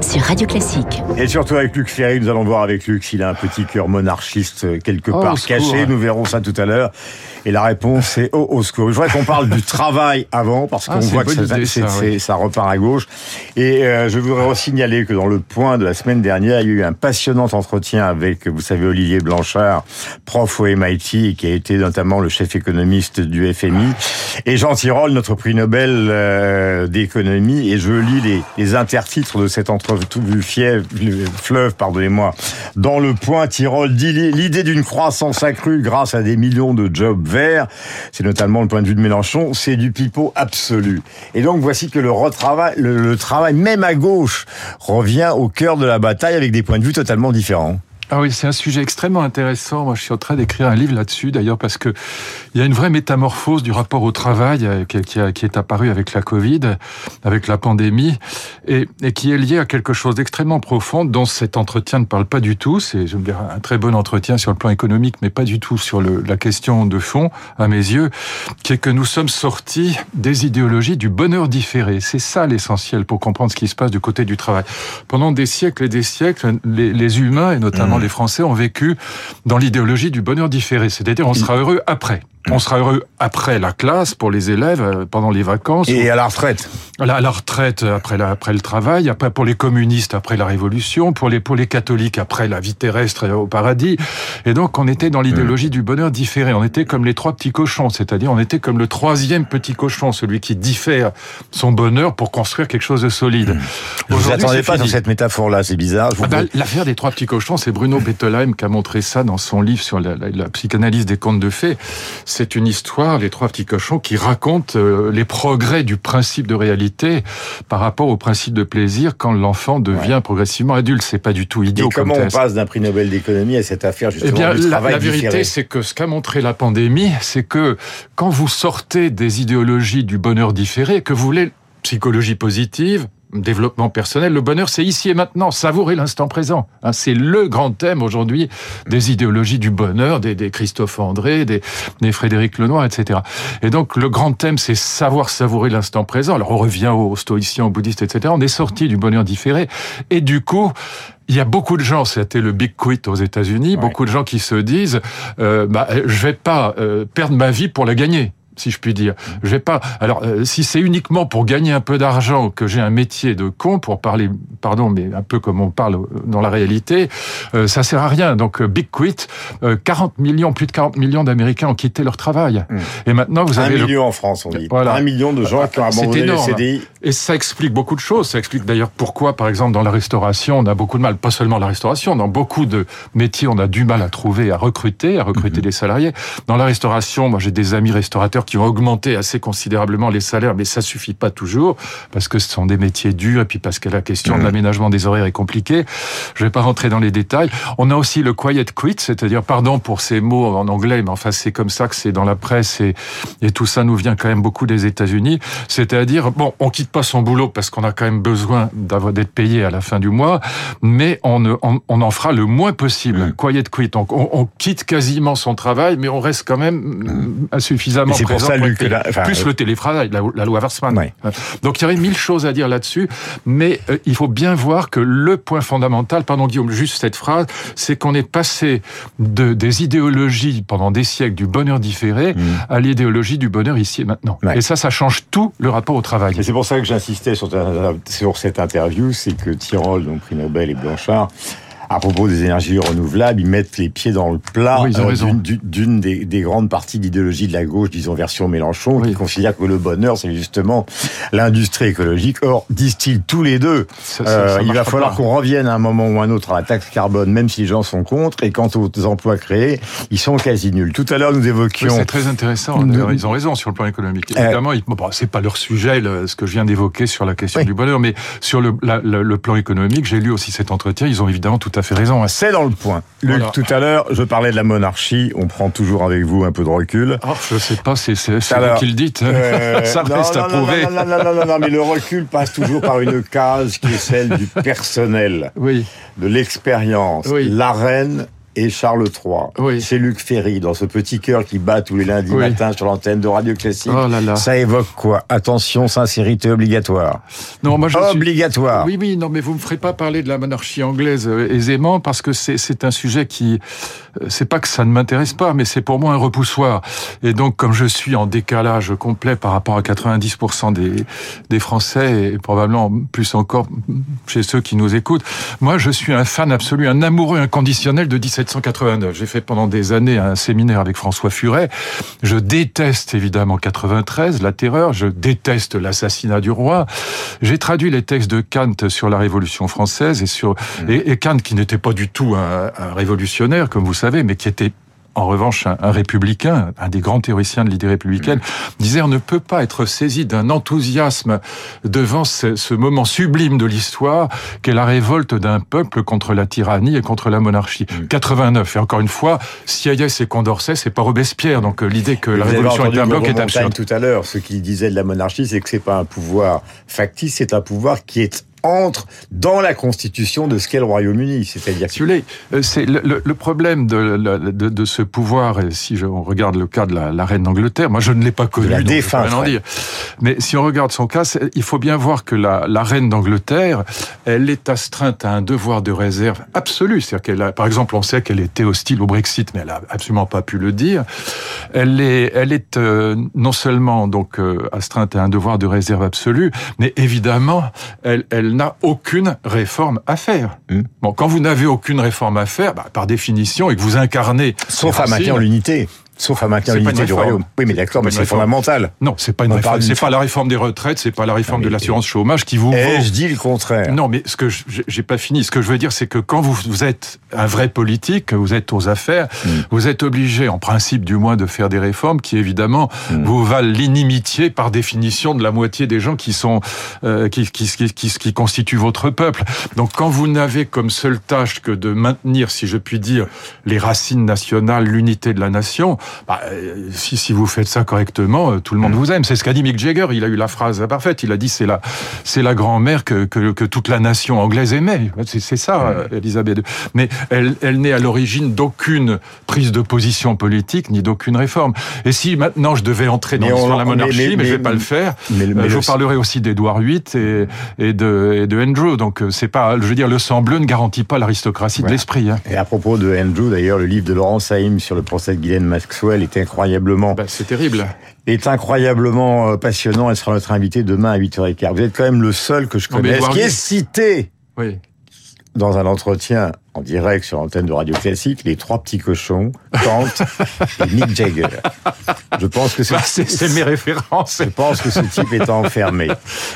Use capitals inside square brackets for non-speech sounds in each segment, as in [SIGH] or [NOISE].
sur Radio Classique. Et surtout avec Luc Ferry, nous allons voir avec Luc s'il a un petit cœur monarchiste quelque Oh, part secours. caché. Nous verrons ça tout à l'heure. Et la réponse est au, au secours. Je voudrais qu'on parle du travail avant, parce Ah, qu'on voit que ça, oui. repart à gauche. Et euh, je voudrais aussi signaler que dans le point de la semaine dernière, il y a eu un passionnant entretien avec, vous savez, Olivier Blanchard, prof au MIT, et qui a été notamment le chef économiste du FMI, et Jean Tirole, notre prix Nobel euh, d'économie. Et je lis les, les intertitres de cette entrevue fièvre, fleuve, pardonnez-moi. Dans le point, Tirole dit l'idée d'une croissance accrue grâce à des millions de jobs verts, c'est notamment le point de vue de Mélenchon, c'est du pipeau absolu. Et donc voici que le le, le travail, même à gauche, revient au cœur de la bataille avec des points de vue totalement différents. Ah oui, c'est un sujet extrêmement intéressant. Moi, je suis en train d'écrire un livre là-dessus, d'ailleurs, parce que il y a une vraie métamorphose du rapport au travail euh, qui, est apparue avec la Covid, avec la pandémie, et, qui est liée à quelque chose d'extrêmement profond dont cet entretien ne parle pas du tout. C'est, je veux dire, un très bon entretien sur le plan économique, mais pas du tout sur la question de fond, à mes yeux, qui est que nous sommes sortis des idéologies du bonheur différé. C'est ça l'essentiel pour comprendre ce qui se passe du côté du travail. Pendant des siècles et des siècles, les, les humains, et notamment les Français, ont vécu dans l'idéologie du bonheur différé. C'est-à-dire, on sera heureux après. On sera heureux après la classe, pour les élèves, euh, pendant les vacances. Et à la retraite. À la, retraite après, la, après le travail, après pour les communistes après la révolution, pour les, pour les catholiques après la vie terrestre et au paradis. Et donc on était dans l'idéologie du bonheur différé. On était comme les trois petits cochons, c'est-à-dire on était comme le troisième petit cochon, celui qui diffère son bonheur pour construire quelque chose de solide. Je vous c'est pas fini. cette métaphore-là, c'est bizarre. Ah bah, L'affaire des trois petits cochons, c'est Bruno Bettelheim qui a montré ça dans son livre sur la, la- la psychanalyse des contes de fées. C'est une histoire, les trois petits cochons, qui raconte euh, les progrès du principe de réalité par rapport au principe de plaisir quand l'enfant devient progressivement adulte. C'est pas du tout Et idiot comme comment on passe d'un prix Nobel d'économie à cette affaire Eh justement bien, du la, travail la vérité, c'est que ce qu'a montré la pandémie, c'est que quand vous sortez des idéologies du bonheur différé, que vous voulez psychologie positive, développement personnel, le bonheur, c'est ici et maintenant, savourer l'instant présent. Hein, c'est le grand thème aujourd'hui des idéologies du bonheur, des, des Christophe André, des, des Frédéric Lenoir, etc. Et donc, le grand thème, c'est savoir savourer l'instant présent. Alors, on revient aux stoïciens, aux bouddhistes, etc. On est sorti du bonheur différé. Et du coup, il y a beaucoup de gens, c'était le big quit aux États-Unis, beaucoup de gens qui se disent, euh, bah, je vais pas euh, perdre ma vie pour la gagner si je puis dire. Je vais pas. Alors, euh, si c'est uniquement pour gagner un peu d'argent que j'ai un métier de con, pour parler, pardon, mais un peu comme on parle dans la réalité, euh, ça sert à rien. Donc, euh, big quit. euh, 40 millions, plus de 40 millions d'Américains ont quitté leur travail. Et maintenant, vous Un avez le million en France, on dit. Voilà. Un million de gens qui ont abandonné le énorme. CDI. et ça explique beaucoup de choses. Ça explique d'ailleurs pourquoi, par exemple, dans la restauration, on a beaucoup de mal. Pas seulement la restauration, dans beaucoup de métiers, on a du mal à trouver, à recruter, à recruter des salariés. Dans la restauration, moi, j'ai des amis restaurateurs qui ont augmenté assez considérablement les salaires, mais ça suffit pas toujours parce que ce sont des métiers durs et puis parce que la question de l'aménagement des horaires est compliquée. Je vais pas rentrer dans les détails. On a aussi le quiet quit, c'est-à-dire, pardon pour ces mots en anglais, mais enfin, c'est comme ça que c'est dans la presse et, et tout ça nous vient quand même beaucoup des États-Unis. C'est-à-dire, bon, on quitte pas son boulot parce qu'on a quand même besoin d'avoir d'être payé à la fin du mois, mais on, ne- on, on en fera le moins possible. Quiet quit. Donc, on, on quitte quasiment son travail, mais on reste quand même euh, suffisamment Pour que la- enfin, Plus euh, le télétravail, la, la loi Warsmann. Ouais. Donc, il y aurait mille choses à dire là-dessus, mais euh, il faut bien voir que le point fondamental, pardon Guillaume, juste cette phrase, c'est qu'on est passé de, des idéologies pendant des siècles du bonheur différé à l'idéologie du bonheur ici et maintenant. Ouais. Et ça, ça change tout le rapport au travail. Et c'est pour ça que j'insistais sur, cette interview, c'est que Tirole, donc prix Nobel et Blanchard, à propos des énergies renouvelables, ils mettent les pieds dans le plat Oui, euh, d'une- des, des grandes parties d'idéologie de la gauche, disons version Mélenchon, qui Oui. considère que le bonheur, c'est justement l'industrie écologique. Or, disent-ils tous les deux, Ça, ça- euh, ça il va falloir qu'on revienne à un moment ou à un autre à la taxe carbone, même si les gens sont contre, et quant aux emplois créés, ils sont quasi nuls. Tout à l'heure, nous Oui, évoquions... c'est très intéressant. D'ailleurs, ils ont raison sur le plan économique. Euh, Évidemment, ils- bon, c'est pas leur sujet, le- ce que je viens d'évoquer sur la question Oui. du bonheur, mais sur le, la- le- le plan économique, j'ai lu aussi cet entretien. Ils ont évidemment tout à fait raison. hein. C'est dans le point. Luc, Voilà. tout à l'heure, je parlais de la monarchie. On prend toujours avec vous un peu de recul. Oh, je sais pas, c'est vous qui le dites. Euh, ça reste non, à non, prouver. Non, non, non, non, non, non, mais le recul passe toujours par une case qui est celle du personnel, Oui. de l'expérience. Oui. La reine et Charles III. Oui. Chez Luc Ferry, dans ce petit cœur qui bat tous les lundis Oui. matins sur l'antenne de Radio Classique. Oh là là. Ça évoque quoi? Attention, sincérité obligatoire. Non, moi je suis- Obligatoire. Oui, oui, non, mais vous me ferez pas parler de la monarchie anglaise euh, aisément parce que c'est un sujet qui, euh, c'est pas que ça ne m'intéresse pas, mais c'est pour moi un repoussoir. Et donc, comme je suis en décalage complet par rapport à 90% des des Français et probablement plus encore chez ceux qui nous écoutent, moi je suis un fan absolu, un amoureux inconditionnel de 1789. J'ai fait pendant des années un séminaire avec François Furet. Je déteste évidemment 93, la terreur. Je déteste l'assassinat du roi. J'ai traduit les textes de Kant sur la Révolution française et sur et, et Kant qui n'était pas du tout un, un révolutionnaire comme vous savez, mais qui était en revanche, un, un républicain, un des grands théoriciens de l'idée républicaine, disait on ne peut pas être saisi d'un enthousiasme devant ce, ce moment sublime de l'histoire qu'est la révolte d'un peuple contre la tyrannie et contre la monarchie. 89. Et encore une fois, Sieyès et Condorcet, c'est pas Robespierre. Donc euh, l'idée que la révolution était un bloc est absurde. tout à l'heure. Ce qu'il disait de la monarchie, c'est que c'est pas un pouvoir factice, c'est un pouvoir qui est entre dans la constitution de ce qu'est le Royaume-Uni. C'est-à-dire que euh, c'est le, le- le problème de, de, de ce pouvoir, et si je, on regarde le cas de la, la reine d'Angleterre, moi je ne l'ai pas connue, la donc je peux défunte en dire. Mais si on regarde son cas, il faut bien voir que la, la reine d'Angleterre, elle est astreinte à un devoir de réserve absolu. C'est-à-dire qu'elle par exemple, on sait qu'elle était hostile au Brexit, mais elle a absolument pas pu le dire. Elle est, elle est euh, non seulement donc euh, astreinte à un devoir de réserve absolu, mais évidemment, elle, elle n'a aucune réforme à faire. Hmm. Bon, quand vous n'avez aucune réforme à faire, bah, par définition, et que vous incarnez, sauf à maintenir l'unité. Sauf à maintenir l'unité du. Royaume. Oui, mais d'accord, mais c'est fondamental. Non, c'est pas une réforme. C'est pas la réforme des retraites, c'est pas la réforme Ah, de mais- l'assurance chômage qui vous vaut. Ai-je dit le contraire? Non, mais ce que je- j'ai pas fini. Ce que je veux dire, c'est que quand vous, vous êtes un vrai politique, que vous êtes aux affaires, Mm. vous êtes obligé, en principe du moins, de faire des réformes qui évidemment Mm. vous valent l'inimitié par définition de la moitié des gens qui sont euh, qui, qui, qui, qui, qui constituent votre peuple. Donc, quand vous n'avez comme seule tâche que de maintenir, si je puis dire, les racines nationales, l'unité de la nation, bah, euh, si, si vous faites ça correctement, euh, tout le monde vous aime. C'est ce qu'a dit Mick Jagger. Il a eu la phrase parfaite. Il a dit c'est la c'est la grand-mère que, que que toute la nation anglaise aimait. C'est ça, euh, Elisabeth II. Mais elle elle n'est à l'origine d'aucune prise de position politique ni d'aucune réforme. Et si maintenant je devais entrer dans l'histoire de la monarchie, mais, mais- je vais mais- pas le faire. Mais, Euh, je vous parlerai aussi d'Édouard VIII et, et de et de Andrew. Donc c'est pas, je veux dire, le sang bleu ne garantit pas l'aristocratie de l'esprit. Hein. Et à propos de Andrew, d'ailleurs, le livre de Laurent Saïm sur le procès de Ghislaine Maxwell est incroyablement, Bah, c'est terrible. est incroyablement euh, passionnant. Elle sera notre invitée demain à 8h15. Vous êtes quand même le seul que je connaisse qui est cité Oui. dans un entretien en direct sur l'antenne de Radio Classique, les trois petits cochons, Kant [LAUGHS] et Mick Jagger. Je pense que Bah, c'est c'est mes références. je pense que ce type est enfermé,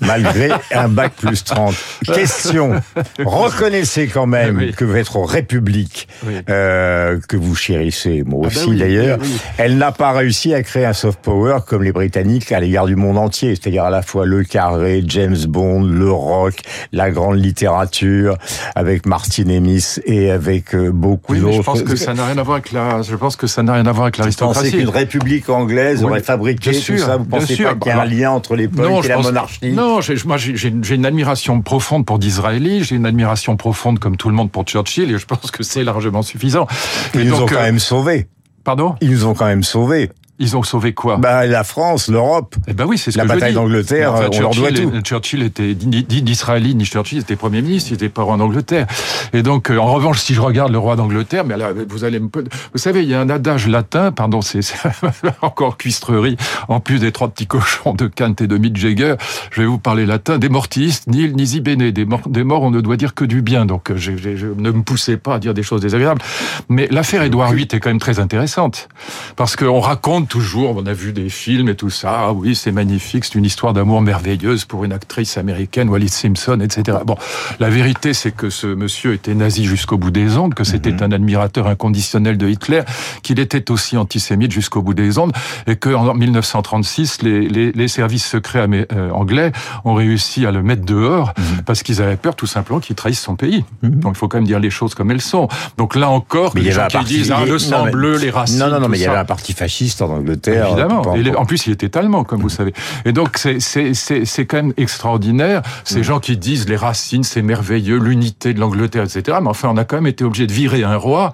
malgré un bac plus 30. Question. Reconnaissez quand même Oui. que votre République, Oui. euh, que vous chérissez, moi Ah bah aussi oui, d'ailleurs, elle n'a pas réussi à créer un soft power comme les Britanniques à l'égard du monde entier, c'est-à-dire à la fois le carré, James Bond, le rock, la grande littérature, avec Martin Amis et avec euh, beaucoup Oui, mais je pense que [LAUGHS] ça n'a rien à voir avec la. Je pense que ça n'a rien à voir avec Vous pensez l'aristocratie. qu'une république anglaise Oui, aurait fabriqué bien tout sûr, ça Vous pensez pas qu'il y a un Alors, lien entre les peuples et je la pense- monarchie Non, j'ai- moi j'ai j'ai une, j'ai une admiration profonde pour Disraeli, j'ai une admiration profonde comme tout le monde pour Churchill, et je pense que c'est largement suffisant. Ils Et nous donc, ont quand euh, même sauvés. Pardon? Ils nous ont quand même sauvés. Ils ont sauvé quoi? Bah, la France, l'Europe. Eh ben oui, c'est ce la que je bataille d'Angleterre, Mais on leur doit Churchill, tout. Churchill était ni ni Churchill était premier ministre, il était pas roi d'Angleterre. Et donc, euh, en revanche, si je regarde le roi d'Angleterre, mais là, vous allez me, vous savez, il y a un adage latin, pardon, c'est [LAUGHS] encore cuistrerie. En plus des trois petits cochons de Kant et de Mick Jagger, je vais vous parler latin. Des mortis, nil nisi bene. Des morts, des morts, on ne doit dire que du bien. Donc, euh, je, je- je- ne me poussez pas à dire des choses désagréables. Mais l'affaire Édouard VIII est quand même très intéressante parce qu'on raconte toujours, on a vu des films et tout ça. Ah oui, c'est magnifique, c'est une histoire d'amour merveilleuse pour une actrice américaine, Wallis Simpson, etc. Bon, la vérité, c'est que ce monsieur était nazi jusqu'au bout des ondes, que c'était un admirateur inconditionnel de Hitler, qu'il était aussi antisémite jusqu'au bout des ondes, et que en 1936, les, les, les services secrets euh, anglais ont réussi à le mettre dehors parce qu'ils avaient peur tout simplement qu'il trahisse son pays. Donc il faut quand même dire les choses comme elles sont. Donc là encore, Mais les gens qui disent ah, le non, sang mais- bleu, les racines, Non, non, non, mais il y avait un parti fasciste en Angleterre. Évidemment. en plus, il était allemand, comme vous savez. Et donc, c'est quand même extraordinaire. Ces gens qui disent les racines, c'est merveilleux, l'unité de l'Angleterre, etc. Mais enfin, on a quand même été obligé de virer un roi.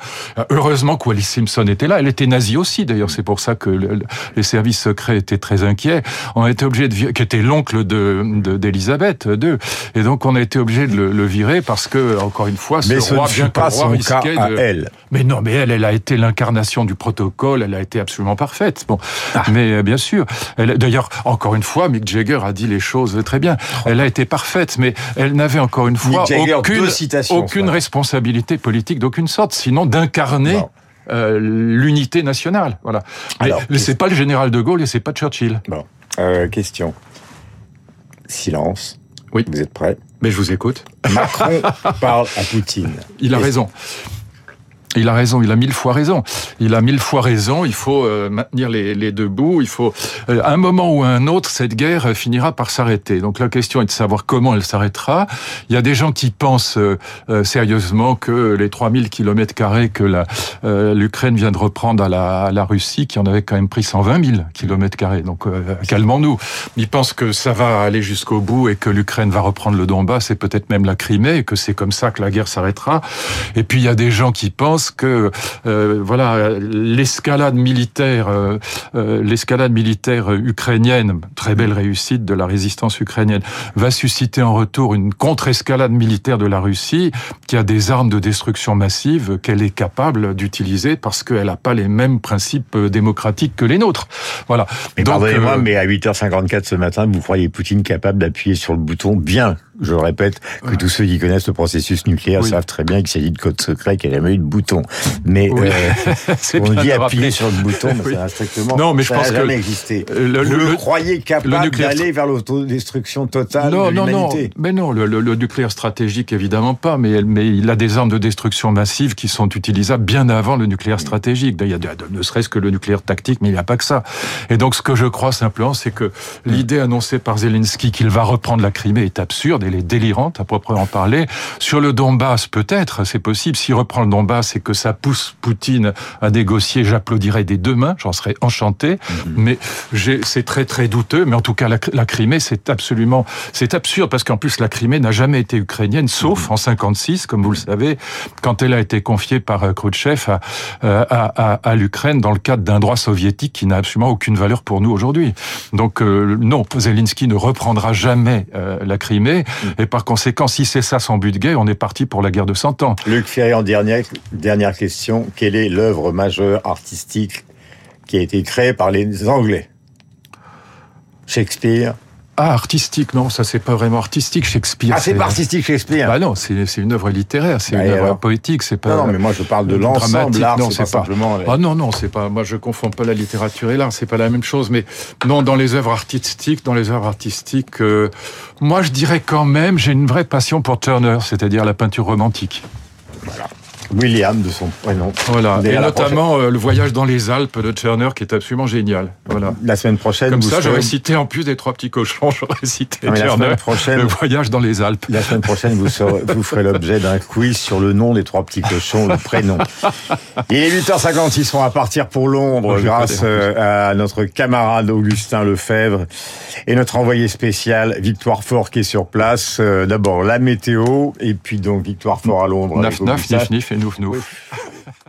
Heureusement que Wallis Simpson était là. Elle était nazie aussi, d'ailleurs. C'est pour ça que les services secrets étaient très inquiets. On a été obligé de virer, qui était l'oncle de d'Elisabeth II. Et donc, on a été obligé de le, virer parce que, encore une fois, ce, roi, bien pas roi, risquait de... elle. Mais non, mais elle, elle a été l'incarnation du protocole. Elle a été absolument parfaite. Bon, ah. mais euh, bien sûr. D'ailleurs, encore une fois, Mick Jagger a dit les choses très bien. Elle a été parfaite, mais elle n'avait encore une fois aucune, aucune responsabilité politique d'aucune sorte, sinon d'incarner. Euh, l'unité nationale, voilà. Mais c'est pas le général de Gaulle et c'est pas Churchill. Bon, euh, question. Silence. Oui. Vous êtes prêts Mais je vous écoute. Macron [LAUGHS] parle à Poutine. Il a raison. Il a raison, il a mille fois raison. Il a mille fois raison, il faut euh, maintenir les, les, deux bouts, il faut... Euh, à un moment ou à un autre, cette guerre euh, finira par s'arrêter. Donc la question est de savoir comment elle s'arrêtera. Il y a des gens qui pensent sérieusement que les 3000 km carrés que l'Ukraine vient de reprendre à la, à la, Russie, qui en avait quand même pris 120 000 km carrés. Donc calmons-nous. Ils pensent que ça va aller jusqu'au bout et que l'Ukraine va reprendre le Donbass et peut-être même la Crimée et que c'est comme ça que la guerre s'arrêtera. Et puis il y a des gens qui pensent que euh, voilà l'escalade militaire, euh, euh, l'escalade militaire ukrainienne, très belle réussite de la résistance ukrainienne, va susciter en retour une contre-escalade militaire de la Russie qui a des armes de destruction massive qu'elle est capable d'utiliser parce qu'elle n'a pas les mêmes principes démocratiques que les nôtres. Voilà. Mais pardonnez-moi, mais à 8h54 ce matin, vous croyez Poutine capable d'appuyer sur le bouton bien? Je répète que tous ceux qui connaissent le processus nucléaire savent très bien qu'il s'agit de code secret, qu'il n'y a eu de bouton. Mais euh, [LAUGHS] on dit appuyer sur le bouton, mais [LAUGHS] ça n'a strictement non, mais je pense jamais que existé. Le, Vous le, croyez capable d'aller vers l'autodestruction totale non, de Non, non, mais non, le, nucléaire stratégique, évidemment pas, mais, mais il a des armes de destruction massive qui sont utilisables bien avant le nucléaire stratégique. Il y a ne serait-ce que le nucléaire tactique, mais il n'y a pas que ça. Et donc, ce que je crois simplement, c'est que l'idée annoncée par Zelensky qu'il va reprendre la Crimée est absurde elle est délirante à proprement parler. Sur le Donbass, peut-être, c'est possible. S'il reprend le Donbass et que ça pousse Poutine à négocier, j'applaudirais des deux mains, j'en serais enchanté. Mhm. Mais c'est très très douteux. Mais en tout cas, la, Crimée, c'est absolument, c'est absurde parce qu'en plus la Crimée n'a jamais été ukrainienne, sauf mhm. en 56, comme vous le savez, quand elle a été confiée par euh, Khrouchtchev euh, à, à, à, l'Ukraine dans le cadre d'un droit soviétique qui n'a absolument aucune valeur pour nous aujourd'hui. Donc euh, non, Zelensky ne reprendra jamais la Crimée. Mm. Et par conséquent, si c'est ça son but guerre, on est parti pour la guerre de 100 ans. Luc Ferry, en dernière, dernière question, quelle est l'œuvre majeure artistique qui a été créée par les Anglais? Shakespeare, ah, artistique, non, ça c'est pas vraiment artistique, Shakespeare. Ah, c'est pas artistique, Shakespeare Bah non, c'est une œuvre littéraire, c'est bah, une œuvre poétique, c'est pas... Non, mais moi je parle de l'ensemble, l'art, c'est pas, simplement... Ah non, non, c'est pas... Moi je confonds pas la littérature et l'art, c'est pas la même chose, mais non, dans les œuvres artistiques, dans les œuvres artistiques, euh, moi je dirais quand même, j'ai une vraie passion pour Turner, c'est-à-dire la peinture romantique. Voilà. William de son prénom. Voilà. Et notamment euh, le voyage dans les Alpes de Turner qui est absolument génial. Voilà. La semaine prochaine. J'aurais cité en plus des trois petits cochons, [LAUGHS] j'aurais cité ah, le voyage dans les Alpes. La semaine prochaine, vous, ferez l'objet d'un quiz sur le nom des trois petits cochons, le prénom. Il est 8h50, ils sont à partir pour Londres grâce euh, à notre camarade Augustin Lefebvre et notre envoyé spécial Victoire Fort qui est sur place. Euh, d'abord la météo et puis donc Victoire Fort à Londres. 9-9, chez nous, nous. [LAUGHS]